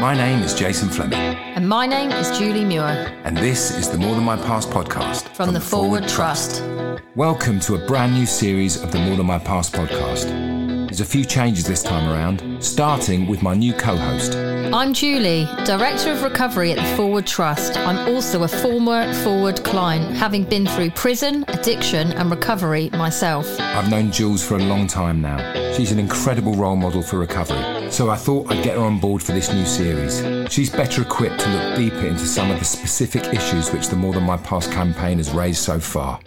My name is Jason Fleming, And my name is Julie Muir and this is the More Than My Past podcast from, the Forward, Trust. Welcome to a brand new series of the More Than My Past podcast. There's a few changes this time around, starting with my new co host. I'm Julie, Director of Recovery at the Forward Trust. I'm also a former Forward client, having been through prison, addiction, and recovery myself. I've known Jules for a long time now. She's an incredible role model for recovery, so I thought I'd get her on board for this new series. She's better equipped to look deeper into some of the specific issues which the More Than My Past campaign has raised so far.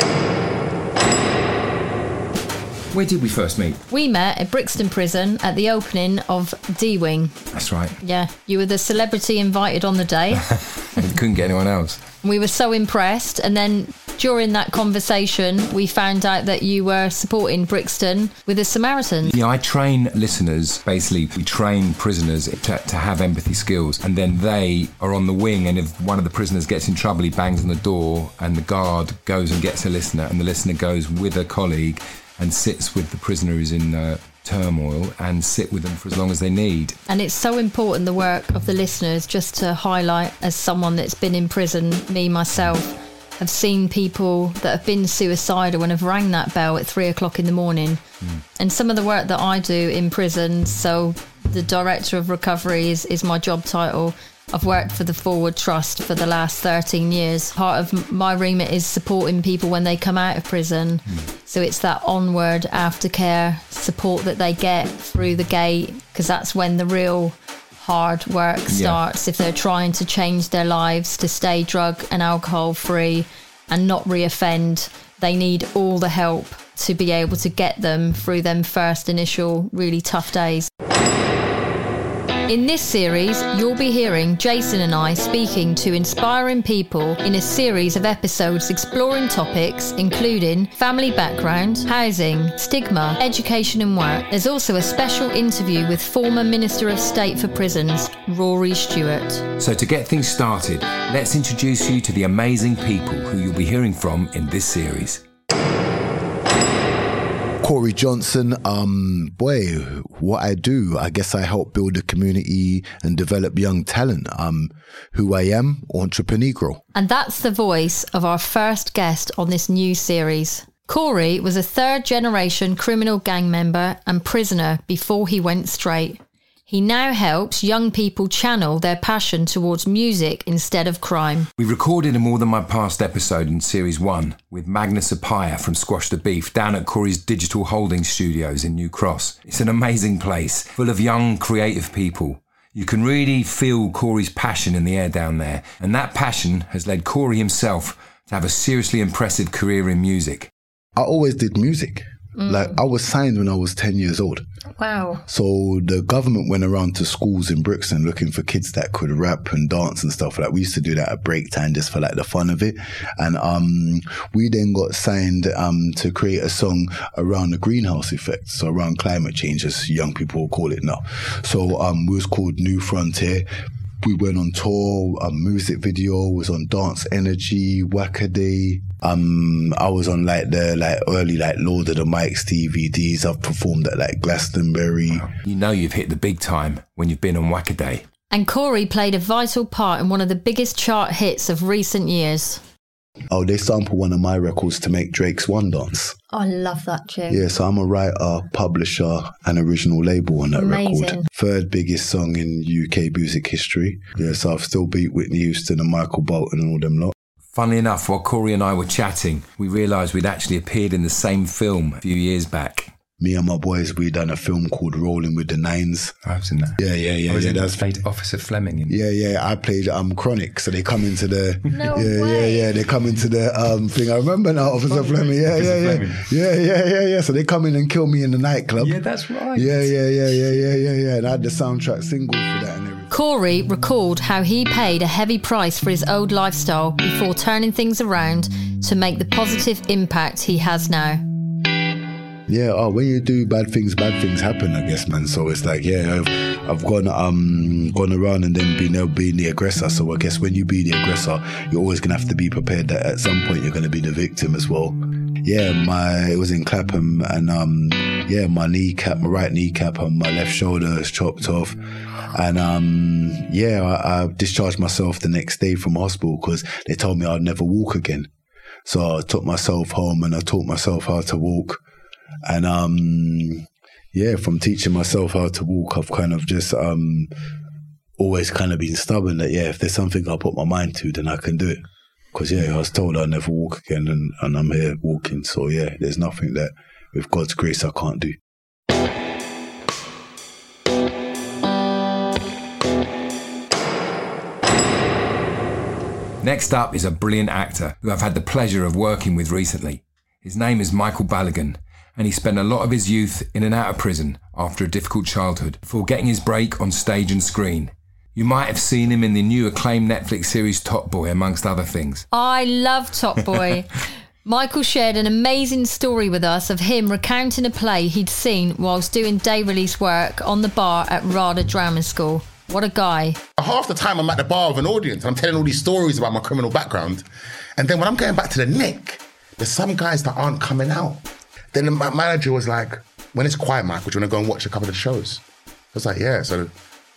Where did we first meet? We met at Brixton Prison at the opening of D Wing. That's right. Yeah, you were the celebrity invited on the day. We couldn't get anyone else. we were so impressed. And then during that conversation, we found out that you were supporting Brixton with the Samaritans. Yeah, I train listeners. Basically, we train prisoners to, to have empathy skills, and then they are on the wing. And if one of the prisoners gets in trouble, he bangs on the door, and the guard goes and gets a listener, and the listener goes with a colleague and sits with the prisoner who's in uh, turmoil and sit with them for as long as they need. And it's so important, the work of the listeners, just to highlight as someone that's been in prison, me myself, have seen people that have been suicidal and have rang that bell at three o'clock in the morning. And some of the work that I do in prison, so the director of recovery is, is my job title. I've worked for the Forward Trust for the last 13 years. Part of my remit is supporting people when they come out of prison. Hmm. So it's that onward aftercare support that they get through the gate, because that's when the real hard work starts. If they're trying to change their lives to stay drug and alcohol free and not reoffend, they need all the help to be able to get them through them first initial really tough days. In this series, you'll be hearing Jason and I speaking to inspiring people in a series of episodes exploring topics including family background, housing, stigma, education and work. There's also a special interview with former Minister of State for Prisons, Rory Stewart. So, to get things started, let's introduce you to the amazing people who you'll be hearing from in this series. Corey Johnson, um, boy, what I do, I guess I help build a community and develop young talent. Um, who I am, entrepreneur. And that's the voice of our first guest on this new series. Corey was a third generation criminal gang member and prisoner before he went straight. He now helps young people channel their passion towards music instead of crime. We recorded a More Than My Past episode in Series 1 with Magnus Apaya from Squash the Beef down at Corey's Digital Holding Studios in New Cross. It's an amazing place, full of young, creative people. You can really feel Corey's passion in the air down there, and that passion has led Corey himself to have a seriously impressive career in music. I always did music. Like I was signed when I was 10 years old. Wow. So the government went around to schools in Brixton looking for kids that could rap and dance and stuff like we used to do that at break time just for like the fun of it. And um we then got signed um to create a song around the greenhouse effect, so around climate change as young people will call it now. So um we was called New Frontier. We went on tour, a music video was on Dance Energy, Wackaday. Um, I was on like the like early like Lord of the Mics DVDs. I've performed at like Glastonbury. You know you've hit the big time when you've been on Wackaday. And Corey played a vital part in one of the biggest chart hits of recent years. Oh, they sampled one of my records to make Drake's One Dance. Oh, I love that tune. Yeah, so I'm a writer, publisher, and original label on that Amazing. record. Third biggest song in UK music history. Yeah, so I've still beat Whitney Houston and Michael Bolton and all them lot. Funnily enough, while Corey and I were chatting, we realised we'd actually appeared in the same film a few years back. Me and my boys, we done a film called Rolling with the Nines. I was in that. Yeah, yeah, yeah, yeah. That's played Officer Fleming in Yeah, yeah. I played um Chronic, so they come into the No yeah, way. yeah, yeah. They come into the um thing. I remember now, Officer Fleming. Yeah, Officer yeah, yeah, Fleming. yeah, yeah, yeah, yeah. So they come in and kill me in the nightclub. Yeah, that's right. yeah, yeah, yeah, yeah, yeah, yeah, yeah. And I had the soundtrack single for that and everything. Corey recalled how he paid a heavy price for his old lifestyle before turning things around to make the positive impact he has now. Yeah, oh, when you do bad things, bad things happen, I guess, man. So it's like, yeah, I've, I've gone um gone around and then been being the aggressor. So I guess when you be the aggressor, you're always gonna have to be prepared that at some point you're gonna be the victim as well. yeah, my it was in Clapham, and um, yeah, my kneecap, my right kneecap, and my left shoulder is chopped off, and um, yeah, I, I discharged myself the next day from hospital because they told me I'd never walk again. So I took myself home and I taught myself how to walk, and um, yeah, from teaching myself how to walk, I've kind of just um, always kind of been stubborn that yeah, if there's something I put my mind to, then I can do it. Because yeah, I was told I'd never walk again, and, and I'm here walking. So yeah, there's nothing that with God's grace I can't do. Next up is a brilliant actor who I've had the pleasure of working with recently. His name is Michael Balogun, and he spent a lot of his youth in and out of prison after a difficult childhood before getting his break on stage and screen. You might have seen him in the new acclaimed Netflix series Top Boy, amongst other things. I love Top Boy. Michael shared an amazing story with us of him recounting a play he'd seen whilst doing day release work on the bar at RADA Drama School. What a guy. Half the time I'm at the bar with an audience and I'm telling all these stories about my criminal background. And then when I'm going back to the Nick, there's some guys that aren't coming out. Then the manager was like, when it's quiet, Mike, would you want to go and watch a couple of the shows? I was like, yeah. So,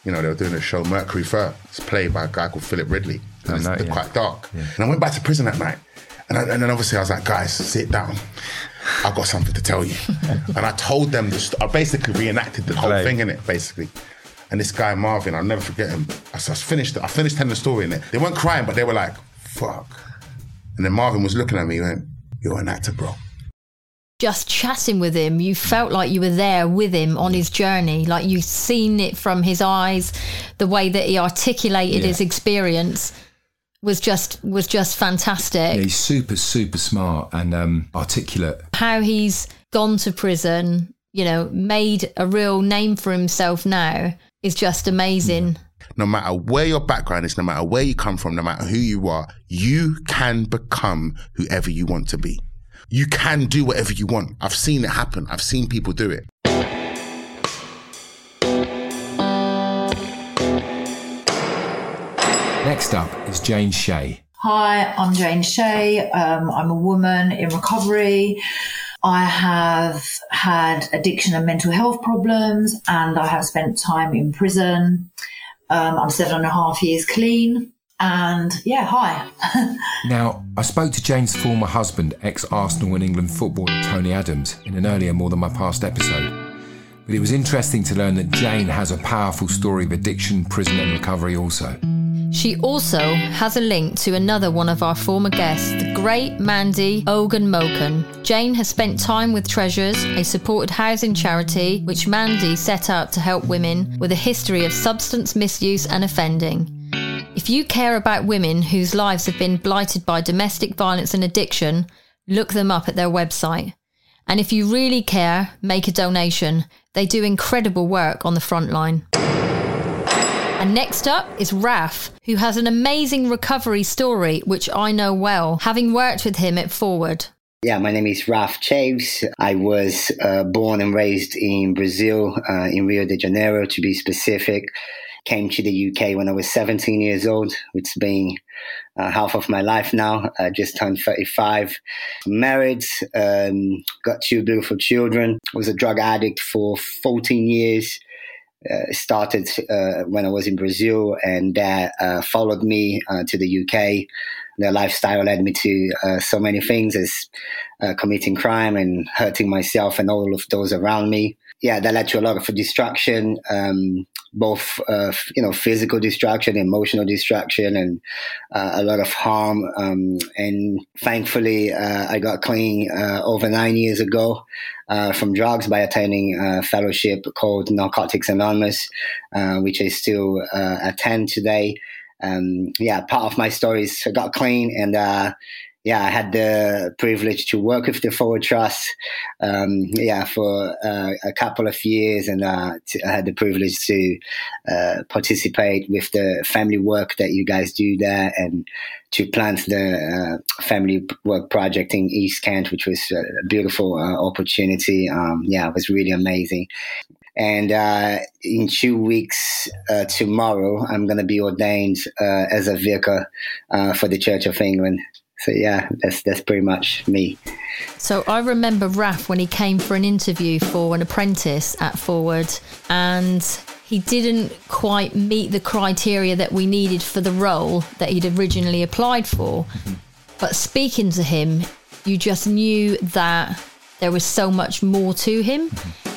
you know, they were doing a show, Mercury Fur. It's played by a guy called Philip Ridley. Oh, and it's, yeah. quite dark. And I went back to prison that night. And, I, and then obviously I was like, guys, sit down. I've got something to tell you. and I told them, the st- I basically reenacted the whole Play. thing in it, basically. And this guy, Marvin, I'll never forget him. I, I finished I finished telling the story in it. They weren't crying, but they were like, fuck. And then Marvin was looking at me and went, you're an actor, bro. Just chatting with him, you felt like you were there with him on his journey. Like you'd seen it from his eyes, the way that he articulated Yeah. his experience was just was just fantastic. Yeah, he's super, super smart and um, articulate. how he's gone to prison, you know, made a real name for himself now is just amazing. no matter where your background is, no matter where you come from, no matter who you are, you can become whoever you want to be. You can do whatever you want. I've seen it happen. I've seen people do it. Next up is Jane Shea. Hi, I'm Jane Shea. Um, I'm a woman in recovery. I have had addiction and mental health problems, and I have spent time in prison. Um, I'm seven and a half years clean. And yeah, hi. Now, I spoke to Jane's former husband, ex Arsenal and England footballer Tony Adams, in an earlier More Than My Past episode. But it was interesting to learn that Jane has a powerful story of addiction, prison, and recovery also. She also has a link to another one of our former guests, the great Mandy Ogunmokun. Jane has spent time with Treasures, a supported housing charity which Mandy set up to help women with a history of substance misuse and offending. If you care about women whose lives have been blighted by domestic violence and addiction, look them up at their website. And if you really care, make a donation. They do incredible work on the front line. And next up is Raf, who has an amazing recovery story, which I know well, having worked with him at Forward. Yeah, my name is Raf Chaves. I was uh, born and raised in Brazil, uh, in Rio de Janeiro to be specific. Came to the UK when I was 17 years old. It's been uh, half of my life now. I just turned 35. Married, um, got two beautiful children. Was a drug addict for 14 years. Uh, started uh, when I was in Brazil, and that uh, followed me uh, to the UK. Their lifestyle led me to uh, so many things as uh, committing crime and hurting myself and all of those around me. Yeah, that led to a lot of destruction, um, both uh, you know physical destruction, emotional destruction, and uh, a lot of harm. Um, and thankfully, uh, I got clean uh, over nine years ago uh, from drugs by attending a fellowship called Narcotics Anonymous, uh, which I still attend today. Um, yeah, part of my story is I got clean and yeah, I had the privilege to work with the Forward Trust, um, yeah, for uh, a couple of years, and uh, I had the privilege to uh, participate with the family work that you guys do there, and to plant the uh, family work project in East Kent, which was a beautiful uh, opportunity. Um, yeah, it was really amazing. And uh, in two weeks tomorrow, I'm going to be ordained as a vicar for the Church of England. So yeah, that's that's pretty much me. So I remember Raf when he came for an interview for an apprentice at Forward, and he didn't quite meet the criteria that we needed for the role that he'd originally applied for. But speaking to him, you just knew that there was so much more to him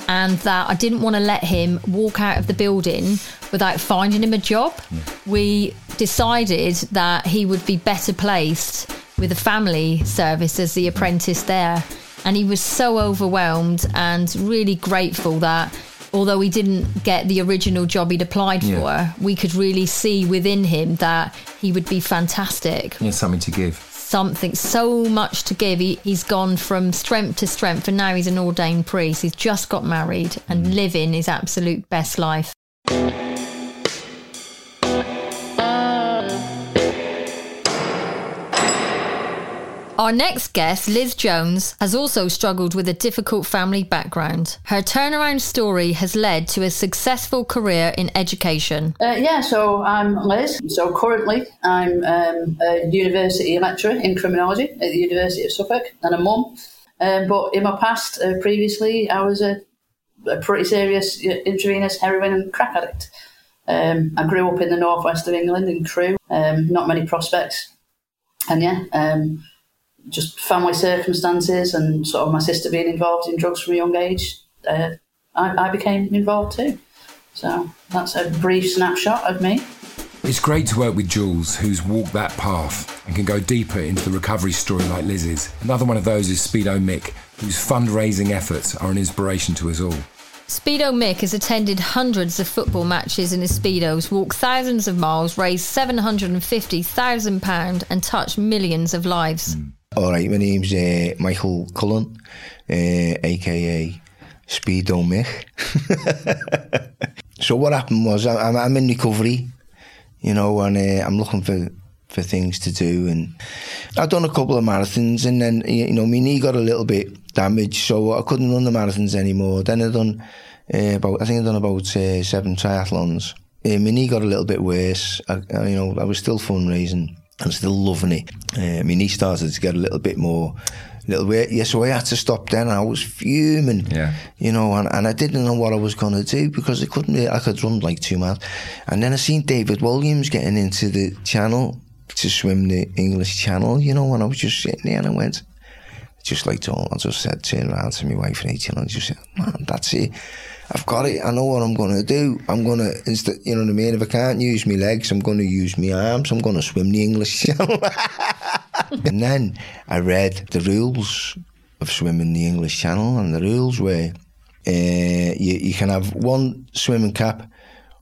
and that I didn't want to let him walk out of the building without finding him a job. Hmm. We decided that he would be better placed with a family service as the apprentice there. And he was so overwhelmed and really grateful that although he didn't get the original job he'd applied Yeah. for, we could really see within him that he would be fantastic He has something to give. something so much to give. He, he's gone from strength to strength, and now he's an ordained priest. He's just got married and mm. living his absolute best life. Our next guest, Liz Jones, has also struggled with a difficult family background. Her turnaround story has led to a successful career in education. Uh, yeah, so I'm Liz. So currently I'm um, a university lecturer in criminology at the University of Suffolk and a mum. Um, but in my past, uh, previously, I was a, a pretty serious uh, intravenous heroin and crack addict. Um, I grew up in the northwest of England in Crewe, um, not many prospects. And yeah, um, just family circumstances and sort of my sister being involved in drugs from a young age, uh, I, I became involved too. So that's a brief snapshot of me. It's great to work with Jules, who's walked that path and can go deeper into the recovery story like Liz's. Another one of those is Speedo Mick, whose fundraising efforts are an inspiration to us all. Speedo Mick has attended hundreds of football matches in his Speedos, walked thousands of miles, raised £750,000 and touched millions of lives. All right, my name's uh, Michael Cullen, uh, aka Speedo Mick. so what happened was I'm, I'm in recovery, you know, and uh, I'm looking for, for things to do. And I've done a couple of marathons, and then you know, my knee got a little bit damaged, so I couldn't run the marathons anymore. Then I done uh, about I think I done about uh, seven triathlons. Uh, my knee got a little bit worse. I, I, you know, I was still fundraising. I'm still loving it. Uh, my knee started to get a little bit more, little bit. Yeah, so I had to stop then. I was fuming. Yeah. You know, and, and I didn't know what I was going to do because I couldn't. I could run like two miles, and then I seen David Walliams getting into the channel to swim the English Channel. You know, and I was just sitting there and I went, just like told, I just said, turn around to my wife and 18 and I just said, man, that's it. I've got it. I know what I'm going to do. I'm going to, instead, you know what I mean? If I can't use my legs, I'm going to use my arms. I'm going to swim the English Channel. and then I read the rules of swimming the English Channel, and the rules were uh, you, you can have one swimming cap,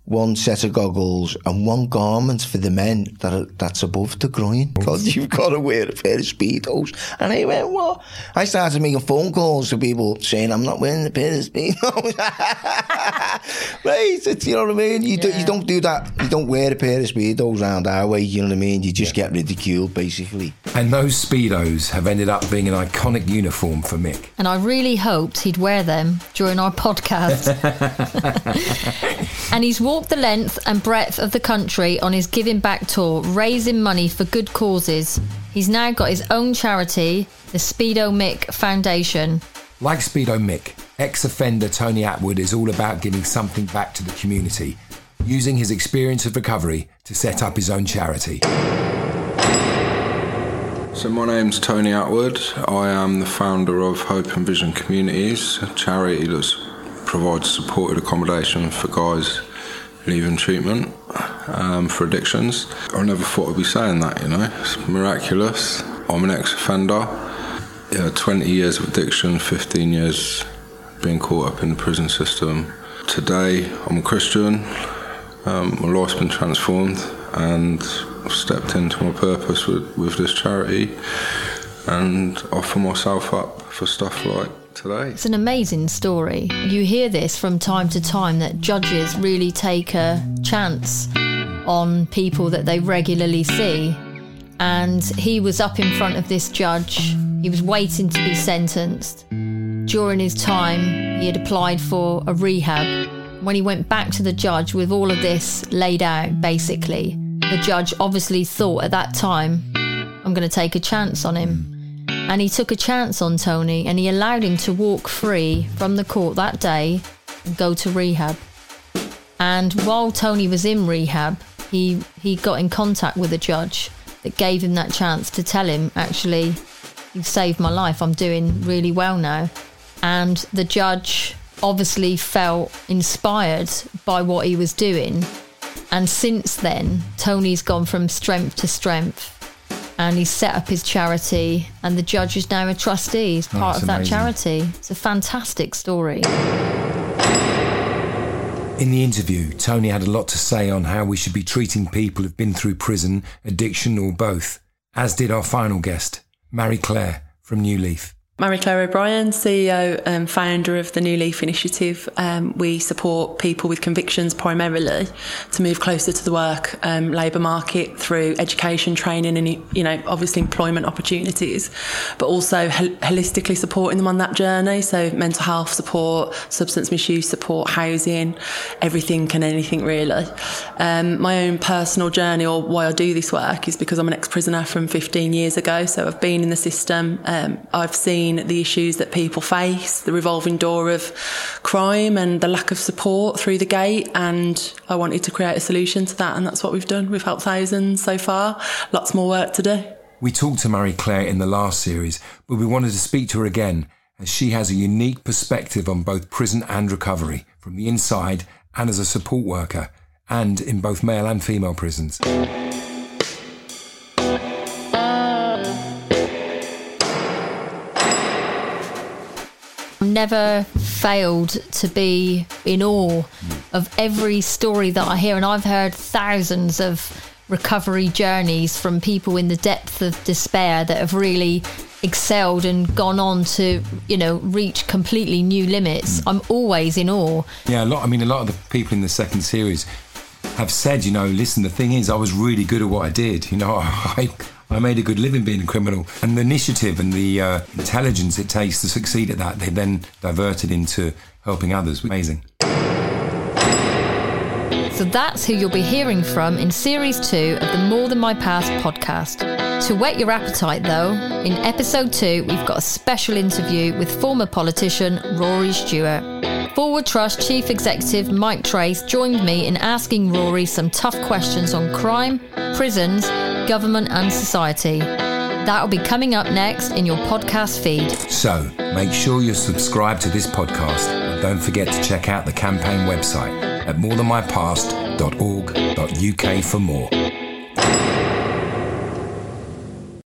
one set of goggles, and one garment for the men that are, that's above the groin. Because you've got to wear a pair of speedos. And I went, what? I started making phone calls to people saying I'm not wearing a pair of speedos. right? It's, you know what I mean? You, do, you don't do that. You don't wear a pair of speedos around our way. You know what I mean? You just get ridiculed, basically. And those Speedos have ended up being an iconic uniform for Mick. And I really hoped he'd wear them during our podcast. and he's walked the length and breadth of the country on his Giving Back tour, raising money for good causes. He's now got his own charity, the Speedo Mick Foundation. Like Speedo Mick, ex offender Tony Atwood is all about giving something back to the community, using his experience of recovery to set up his own charity. So my name's Tony Atwood. I am the founder of Hope and Vision Communities, a charity that provides supported accommodation for guys leaving treatment um, for addictions. I never thought I'd be saying that, you know. It's miraculous. I'm an ex-offender. Yeah, 20 years of addiction, 15 years being caught up in the prison system. Today, I'm a Christian. Um, my life's been transformed and I've stepped into my purpose with, with this charity and offer myself up for stuff like today. It's an amazing story. You hear this from time to time that judges really take a chance on people that they regularly see. And he was up in front of this judge, he was waiting to be sentenced. During his time, he had applied for a rehab. When he went back to the judge with all of this laid out, basically, the judge obviously thought at that time, I'm going to take a chance on him. Mm. And he took a chance on Tony and he allowed him to walk free from the court that day and go to rehab. And while Tony was in rehab, he, he got in contact with a judge that gave him that chance to tell him, actually, you saved my life. I'm doing really well now. And the judge obviously felt inspired by what he was doing. And since then, Tony's gone from strength to strength and he's set up his charity and the judge is now a trustee he's Oh, part that's of that amazing. charity it's a fantastic story In the interview, Tony had a lot to say on how we should be treating people who've been through prison, addiction, or both, as did our final guest, Marie Claire from New Leaf. Marie Claire O'Brien, CEO and founder of the New Leaf Initiative. Um, we support people with convictions primarily to move closer to the work um, labour market through education, training, and you know obviously employment opportunities, but also hol- holistically supporting them on that journey. So mental health support, substance misuse support, housing, everything and anything really. Um, my own personal journey, or why I do this work, is because I'm an ex-prisoner from 15 years ago. So I've been in the system. Um, I've seen the issues that people face, the revolving door of crime, and the lack of support through the gate. And I wanted to create a solution to that, and that's what we've done. We've helped thousands so far. Lots more work to do. We talked to Marie Claire in the last series, but we wanted to speak to her again as she has a unique perspective on both prison and recovery from the inside and as a support worker, and in both male and female prisons. Never failed to be in awe of every story that I hear, and I've heard thousands of recovery journeys from people in the depth of despair that have really excelled and gone on to, you know, reach completely new limits. Hmm. I'm always in awe. Yeah, a lot. I mean, a lot of the people in the second series have said, you know, listen, the thing is, I was really good at what I did. You know, I, I made a good living being a criminal. And the initiative and the uh, intelligence it takes to succeed at that, they then diverted into helping others. Amazing. So that's who you'll be hearing from in series two of the More Than My Past podcast. To whet your appetite, though, in episode two, we've got a special interview with former politician Rory Stewart. Forward Trust Chief Executive Mike Trace joined me in asking Rory some tough questions on crime, prisons, government, and society. That'll be coming up next in your podcast feed. So make sure you're subscribed to this podcast and don't forget to check out the campaign website at morethanmypast.org.uk for more.